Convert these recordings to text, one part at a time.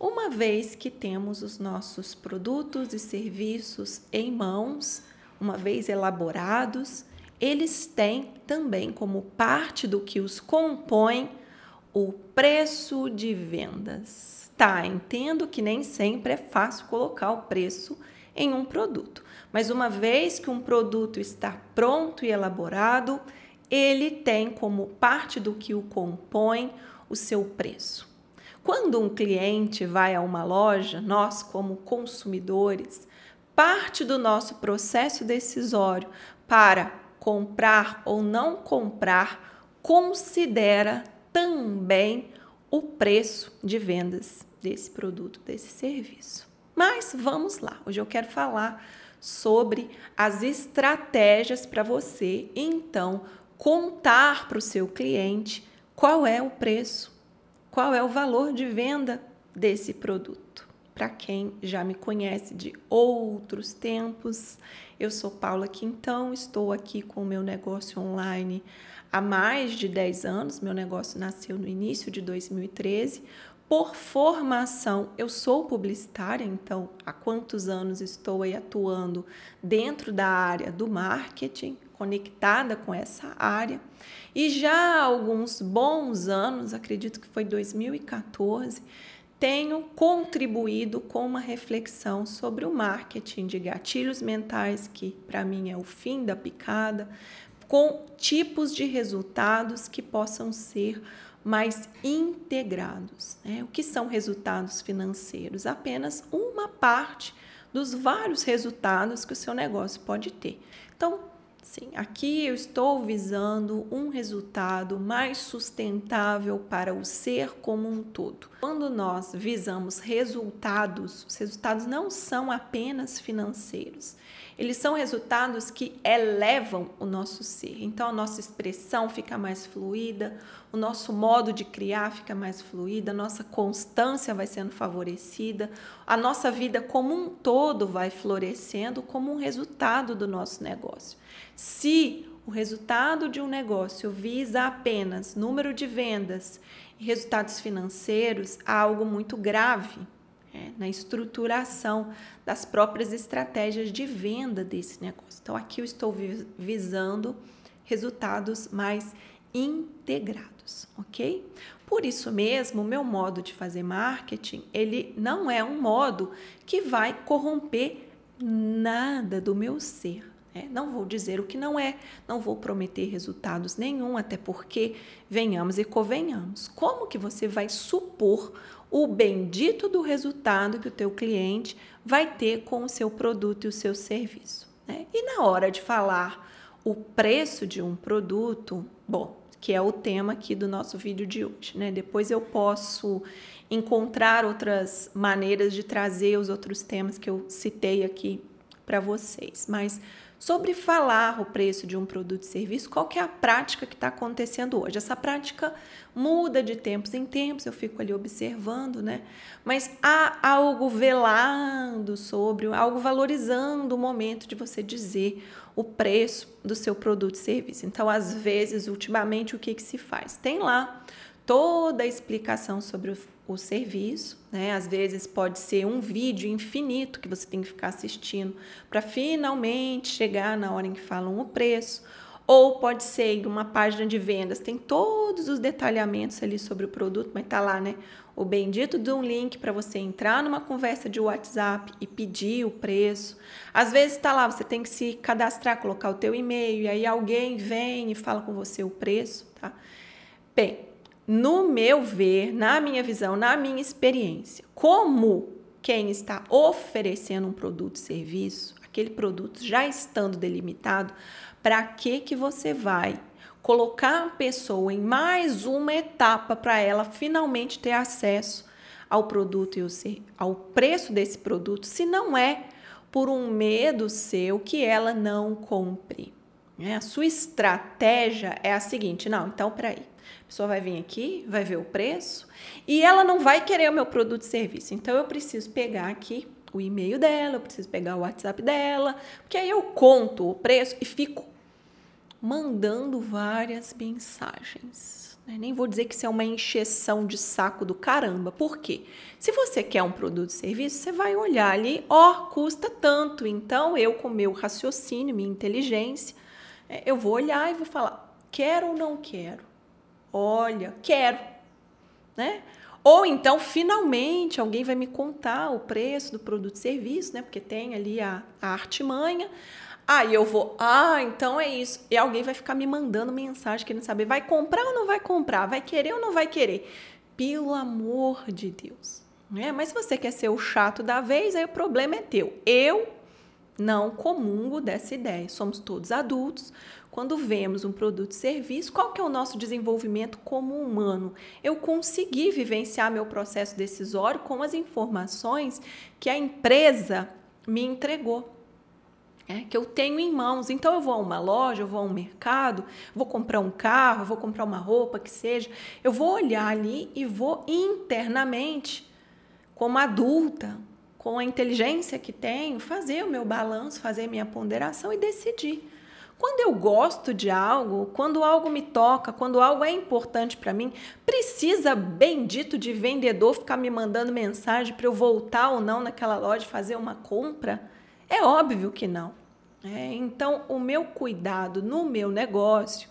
Uma vez que temos os nossos produtos e serviços em mãos, uma vez elaborados, eles têm também como parte do que os compõe o preço de vendas. Tá, entendo que nem sempre é fácil colocar o preço em um produto, mas uma vez que um produto está pronto e elaborado, ele tem como parte do que o compõe o seu preço. Quando um cliente vai a uma loja, nós, como consumidores, parte do nosso processo decisório para comprar ou não comprar considera também o preço de vendas desse produto, desse serviço. Mas vamos lá, hoje eu quero falar sobre as estratégias para você então contar para o seu cliente qual é o preço, qual é o valor de venda desse produto. Para quem já me conhece de outros tempos, eu sou Paula Quintão, estou aqui com o meu negócio online há mais de 10 anos. Meu negócio nasceu no início de 2013. Por formação, eu sou publicitária, então há quantos anos estou aí atuando dentro da área do marketing, conectada com essa área. E já há alguns bons anos, acredito que foi 2014, tenho contribuído com uma reflexão sobre o marketing de gatilhos mentais, que para mim é o fim da picada, com tipos de resultados que possam ser mais integrados. Né? O que são resultados financeiros? Apenas uma parte dos vários resultados que o seu negócio pode ter. Então, sim, aqui eu estou visando um resultado mais sustentável para o ser como um todo. Quando nós visamos resultados, os resultados não são apenas financeiros eles são resultados que elevam o nosso ser. Então, a nossa expressão fica mais fluida, o nosso modo de criar fica mais fluida, a nossa constância vai sendo favorecida, a nossa vida como um todo vai florescendo como um resultado do nosso negócio. Se o resultado de um negócio visa apenas número de vendas e resultados financeiros, há algo muito grave é, na estruturação das próprias estratégias de venda desse negócio. Então, aqui eu estou visando resultados mais integrados, ok? Por isso mesmo, o meu modo de fazer marketing, ele não é um modo que vai corromper nada do meu ser. Né? Não vou dizer o que não é, não vou prometer resultados nenhum, até porque venhamos e convenhamos. Como que você vai supor o bendito do resultado que o teu cliente vai ter com o seu produto e o seu serviço. Né? E na hora de falar o preço de um produto, bom, que é o tema aqui do nosso vídeo de hoje, né? Depois eu posso encontrar outras maneiras de trazer os outros temas que eu citei aqui para vocês, mas Sobre falar o preço de um produto e serviço, qual que é a prática que está acontecendo hoje? Essa prática muda de tempos em tempos, eu fico ali observando, né? Mas há algo velando sobre, algo valorizando o momento de você dizer o preço do seu produto e serviço. Então, às vezes, ultimamente, o que, que se faz? Tem lá toda a explicação sobre o, o, serviço, né? Às vezes pode ser um vídeo infinito que você tem que ficar assistindo para finalmente chegar na hora em que falam o preço, ou pode ser uma página de vendas, tem todos os detalhamentos ali sobre o produto, mas tá lá, né? O bendito de um link para você entrar numa conversa de WhatsApp e pedir o preço. Às vezes está lá, você tem que se cadastrar, colocar o teu e-mail e aí alguém vem e fala com você o preço, tá? Bem, no meu ver, na minha visão, na minha experiência, como quem está oferecendo um produto e serviço, aquele produto já estando delimitado, para que que você vai colocar a pessoa em mais uma etapa para ela finalmente ter acesso ao produto e ao preço desse produto, se não é por um medo seu que ela não compre. Né? A sua estratégia é a seguinte: não, então peraí. A pessoa vai vir aqui, vai ver o preço e ela não vai querer o meu produto e serviço. Então eu preciso pegar aqui o e-mail dela, eu preciso pegar o WhatsApp dela, porque aí eu conto o preço e fico mandando várias mensagens. Né? Nem vou dizer que isso é uma encheção de saco do caramba. Por quê? Se você quer um produto e serviço, você vai olhar ali, ó, oh, custa tanto. Então, eu, com meu raciocínio, minha inteligência, é, eu vou olhar e vou falar, quero ou não quero? Olha, quero. Né? Ou então, finalmente, alguém vai me contar o preço do produto e serviço, né? Porque tem ali a, a artimanha. Aí eu vou, ah, então é isso. E alguém vai ficar me mandando mensagem querendo saber, vai comprar ou não vai comprar? Vai querer ou não vai querer? Pelo amor de Deus. É, mas se você quer ser o chato da vez, aí o problema é teu. Eu não comungo dessa ideia. Somos todos adultos. Quando vemos um produto e serviço, qual que é o nosso desenvolvimento como humano? Eu consegui vivenciar meu processo decisório com as informações que a empresa me entregou é, que eu tenho em mãos. Então eu vou a uma loja, eu vou a um mercado, vou comprar um carro, vou comprar uma roupa que seja, eu vou olhar ali e vou internamente, como adulta, com a inteligência que tenho, fazer o meu balanço, fazer minha ponderação e decidir. Quando eu gosto de algo, quando algo me toca, quando algo é importante para mim, precisa bendito de vendedor ficar me mandando mensagem para eu voltar ou não naquela loja fazer uma compra? É óbvio que não. É, então, o meu cuidado no meu negócio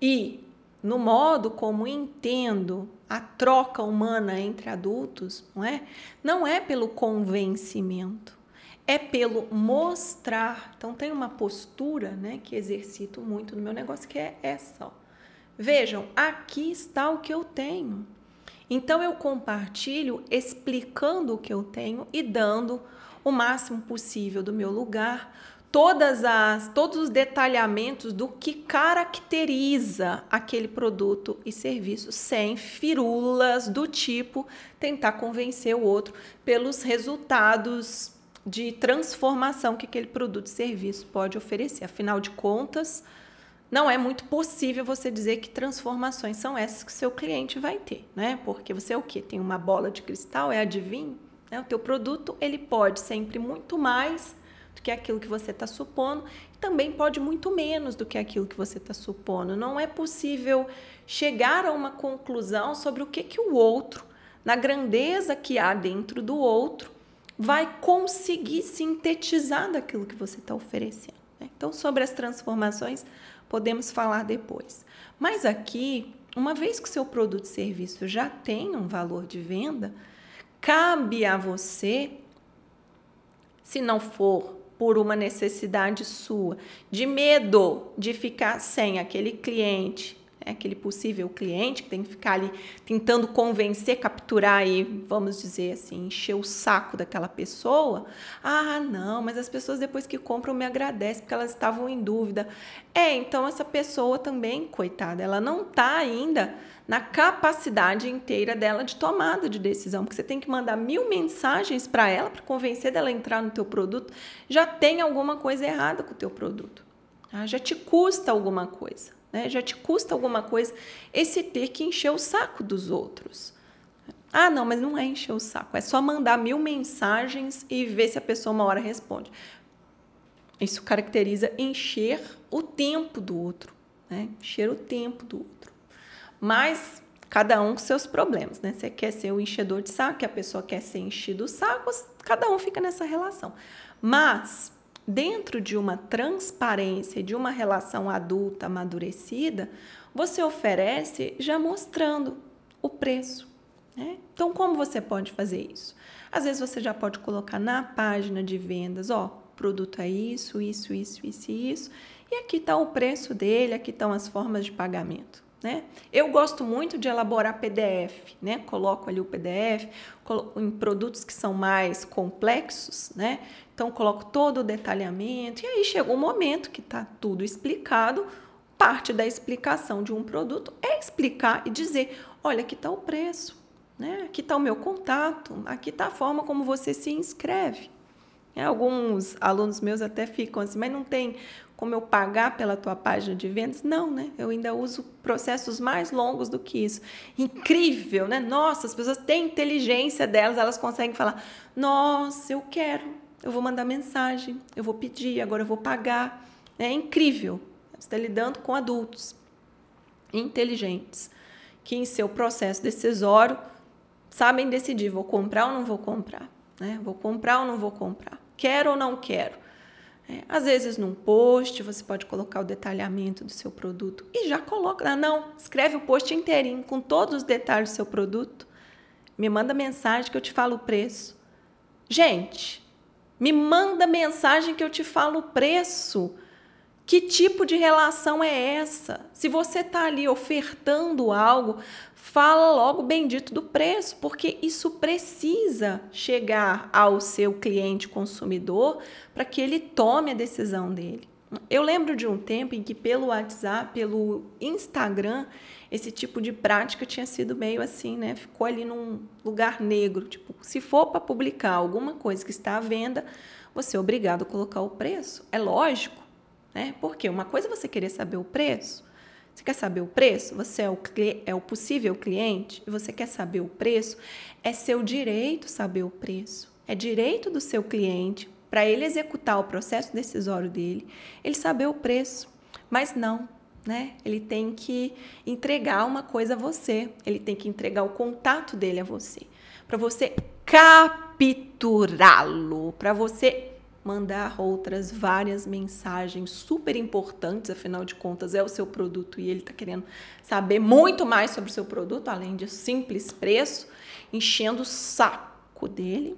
e no modo como entendo a troca humana entre adultos, não é? Não é pelo convencimento, é pelo mostrar. Então tem uma postura, né, que exercito muito no meu negócio que é essa, ó. Vejam, aqui está o que eu tenho. Então eu compartilho explicando o que eu tenho e dando o máximo possível do meu lugar, todas as todos os detalhamentos do que caracteriza aquele produto e serviço sem firulas do tipo tentar convencer o outro pelos resultados de transformação que aquele produto e serviço pode oferecer. Afinal de contas, não é muito possível você dizer que transformações são essas que seu cliente vai ter, né? Porque você é o quê? Tem uma bola de cristal, é adivinho? Né? O teu produto ele pode sempre muito mais do que aquilo que você está supondo, e também pode muito menos do que aquilo que você está supondo. Não é possível chegar a uma conclusão sobre o que, que o outro, na grandeza que há dentro do outro, vai conseguir sintetizar daquilo que você está oferecendo. Né? Então, sobre as transformações, podemos falar depois. Mas aqui, uma vez que o seu produto e serviço já tem um valor de venda, Cabe a você, se não for por uma necessidade sua, de medo de ficar sem aquele cliente, né, aquele possível cliente que tem que ficar ali tentando convencer, capturar e, vamos dizer assim, encher o saco daquela pessoa. Ah, não, mas as pessoas depois que compram me agradecem porque elas estavam em dúvida. É, então essa pessoa também, coitada, ela não está ainda na capacidade inteira dela de tomada de decisão, porque você tem que mandar mil mensagens para ela para convencer dela a entrar no teu produto, já tem alguma coisa errada com o teu produto. Tá? Já te custa alguma coisa, né? Já te custa alguma coisa esse ter que encher o saco dos outros. Ah, não, mas não é encher o saco, é só mandar mil mensagens e ver se a pessoa uma hora responde. Isso caracteriza encher o tempo do outro, né? Encher o tempo do outro. Mas cada um com seus problemas, né? Você quer ser o enchedor de saco, a pessoa quer ser enchido o saco, cada um fica nessa relação. Mas dentro de uma transparência, de uma relação adulta, amadurecida, você oferece já mostrando o preço. Né? Então, como você pode fazer isso? Às vezes você já pode colocar na página de vendas, ó, produto é isso, isso, isso, isso isso, e aqui está o preço dele, aqui estão as formas de pagamento. Né? Eu gosto muito de elaborar PDF, né? Coloco ali o PDF em produtos que são mais complexos, né? Então coloco todo o detalhamento e aí chega um momento que está tudo explicado. Parte da explicação de um produto é explicar e dizer: olha, aqui está o preço, né? Aqui está o meu contato, aqui está a forma como você se inscreve. Alguns alunos meus até ficam assim, mas não tem como eu pagar pela tua página de vendas? Não, né? Eu ainda uso processos mais longos do que isso. Incrível, né? Nossa, as pessoas têm inteligência delas, elas conseguem falar: "Nossa, eu quero. Eu vou mandar mensagem, eu vou pedir, agora eu vou pagar". É incrível. Você está lidando com adultos inteligentes. que em seu processo decisório sabem decidir: vou comprar ou não vou comprar? Né? Vou comprar ou não vou comprar? Quero ou não quero? É, às vezes, num post, você pode colocar o detalhamento do seu produto e já coloca. Ah, não, escreve o post inteirinho com todos os detalhes do seu produto. Me manda mensagem que eu te falo o preço. Gente, me manda mensagem que eu te falo o preço. Que tipo de relação é essa? Se você está ali ofertando algo, fala logo bendito do preço, porque isso precisa chegar ao seu cliente consumidor para que ele tome a decisão dele. Eu lembro de um tempo em que pelo WhatsApp, pelo Instagram, esse tipo de prática tinha sido meio assim, né? Ficou ali num lugar negro. Tipo, se for para publicar alguma coisa que está à venda, você é obrigado a colocar o preço. É lógico, né? Porque uma coisa é você querer saber o preço. Você quer saber o preço? Você é o, é o possível cliente e você quer saber o preço? É seu direito saber o preço. É direito do seu cliente, para ele executar o processo decisório dele, ele saber o preço. Mas não, né? Ele tem que entregar uma coisa a você, ele tem que entregar o contato dele a você, para você capturá-lo, para você mandar outras várias mensagens super importantes, afinal de contas é o seu produto e ele está querendo saber muito mais sobre o seu produto, além de simples preço, enchendo o saco dele.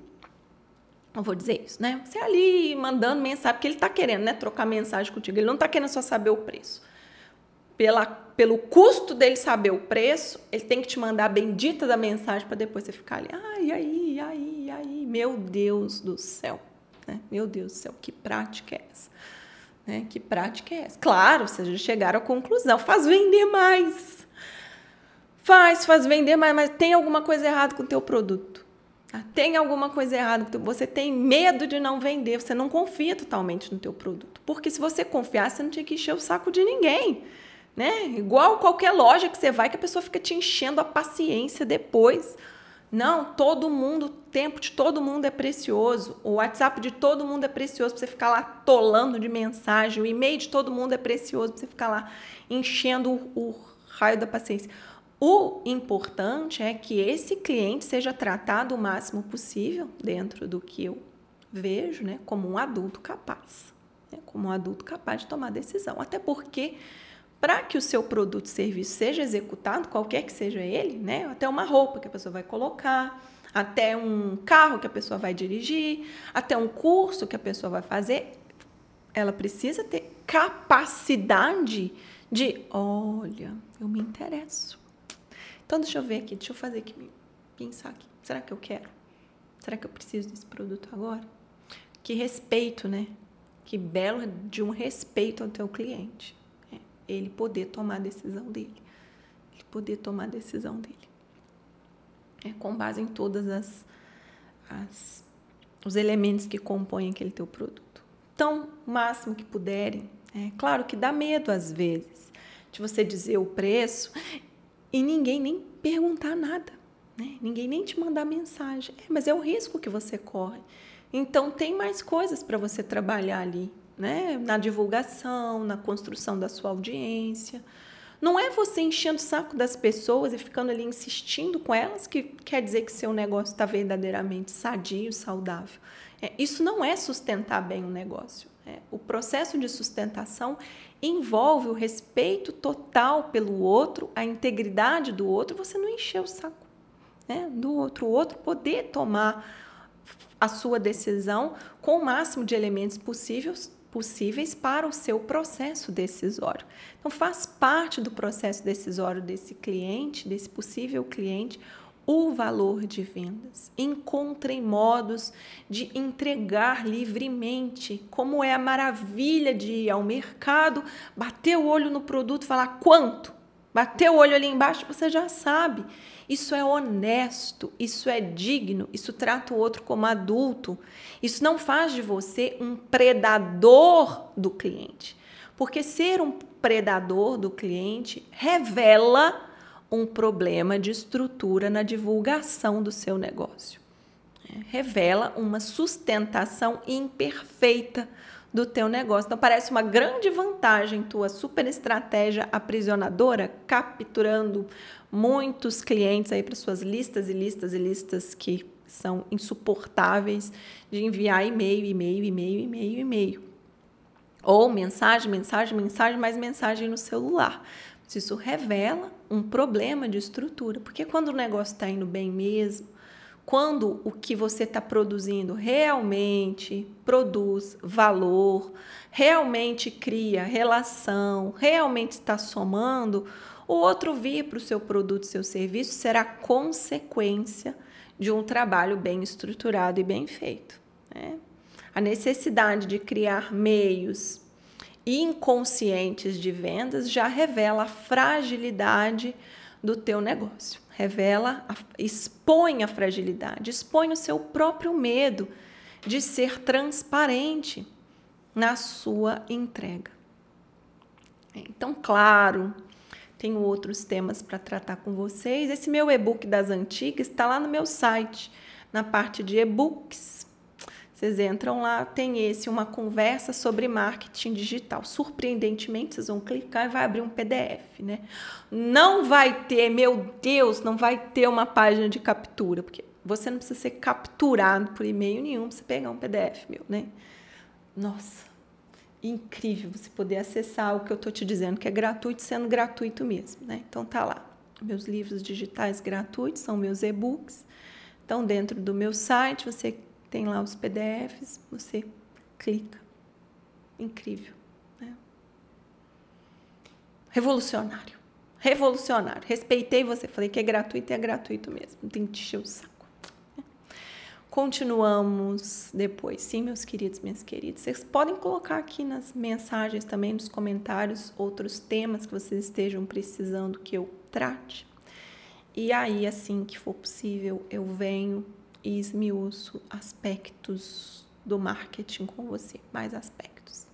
Não vou dizer isso, né? Você ali mandando mensagem, porque ele está querendo né, trocar mensagem contigo, ele não está querendo só saber o preço. Pela, pelo custo dele saber o preço, ele tem que te mandar a bendita da mensagem para depois você ficar ali, ai, aí, aí, aí, meu Deus do céu. Né? Meu Deus do céu, que prática é essa? Né? Que prática é essa? Claro, vocês já chegaram à conclusão, faz vender mais. Faz, faz vender mais, mas tem alguma coisa errada com o teu produto. Tá? Tem alguma coisa errada, você tem medo de não vender, você não confia totalmente no teu produto. Porque se você confiasse, você não tinha que encher o saco de ninguém. Né? Igual qualquer loja que você vai, que a pessoa fica te enchendo a paciência depois. Não, todo mundo, o tempo de todo mundo é precioso. O WhatsApp de todo mundo é precioso para você ficar lá tolando de mensagem. O e-mail de todo mundo é precioso para você ficar lá enchendo o, o raio da paciência. O importante é que esse cliente seja tratado o máximo possível dentro do que eu vejo, né, como um adulto capaz, né, como um adulto capaz de tomar decisão. Até porque para que o seu produto serviço seja executado, qualquer que seja ele, né? Até uma roupa que a pessoa vai colocar, até um carro que a pessoa vai dirigir, até um curso que a pessoa vai fazer, ela precisa ter capacidade de, olha, eu me interesso. Então deixa eu ver aqui, deixa eu fazer aqui, pensar aqui. Será que eu quero? Será que eu preciso desse produto agora? Que respeito, né? Que belo de um respeito ao teu cliente ele poder tomar a decisão dele. Ele poder tomar a decisão dele. É, com base em todas as, as os elementos que compõem aquele teu produto. Então, o máximo que puderem. É claro que dá medo às vezes de você dizer o preço e ninguém nem perguntar nada, né? Ninguém nem te mandar mensagem. É, mas é o risco que você corre. Então tem mais coisas para você trabalhar ali, né? na divulgação, na construção da sua audiência. Não é você enchendo o saco das pessoas e ficando ali insistindo com elas que quer dizer que seu negócio está verdadeiramente sadio, saudável. É, isso não é sustentar bem o negócio. É, o processo de sustentação envolve o respeito total pelo outro, a integridade do outro, você não encher o saco né, do outro, o outro poder tomar a sua decisão com o máximo de elementos possíveis possíveis para o seu processo decisório. Então, faz parte do processo decisório desse cliente, desse possível cliente, o valor de vendas. Encontrem modos de entregar livremente, como é a maravilha de ir ao mercado, bater o olho no produto, falar quanto, bater o olho ali embaixo, você já sabe. Isso é honesto, isso é digno, isso trata o outro como adulto. Isso não faz de você um predador do cliente. Porque ser um predador do cliente revela um problema de estrutura na divulgação do seu negócio. É, revela uma sustentação imperfeita do teu negócio. Então parece uma grande vantagem tua super estratégia aprisionadora, capturando muitos clientes aí para suas listas e listas e listas que são insuportáveis de enviar e-mail, e-mail, e-mail, e-mail, e-mail. Ou mensagem, mensagem, mensagem, mais mensagem no celular. Isso revela um problema de estrutura, porque quando o negócio está indo bem mesmo, quando o que você está produzindo realmente produz valor, realmente cria relação, realmente está somando, o outro vir para o seu produto, seu serviço, será consequência de um trabalho bem estruturado e bem feito. Né? A necessidade de criar meios inconscientes de vendas já revela a fragilidade do teu negócio. Revela, expõe a fragilidade, expõe o seu próprio medo de ser transparente na sua entrega. Então, claro, tenho outros temas para tratar com vocês. Esse meu e-book das antigas está lá no meu site, na parte de e-books. Vocês entram lá, tem esse, uma conversa sobre marketing digital. Surpreendentemente, vocês vão clicar e vai abrir um PDF, né? Não vai ter, meu Deus, não vai ter uma página de captura, porque você não precisa ser capturado por e-mail nenhum para você pegar um PDF meu, né? Nossa, incrível você poder acessar o que eu estou te dizendo, que é gratuito, sendo gratuito mesmo, né? Então tá lá. Meus livros digitais gratuitos são meus e-books. Então, dentro do meu site, você tem lá os PDFs, você clica. Incrível. Né? Revolucionário. Revolucionário. Respeitei você. Falei que é gratuito e é gratuito mesmo. Não tem que te encher o saco. Continuamos depois, sim, meus queridos, minhas queridas. Vocês podem colocar aqui nas mensagens também, nos comentários, outros temas que vocês estejam precisando que eu trate. E aí, assim que for possível, eu venho e esmiuço aspectos do marketing com você, mais aspectos.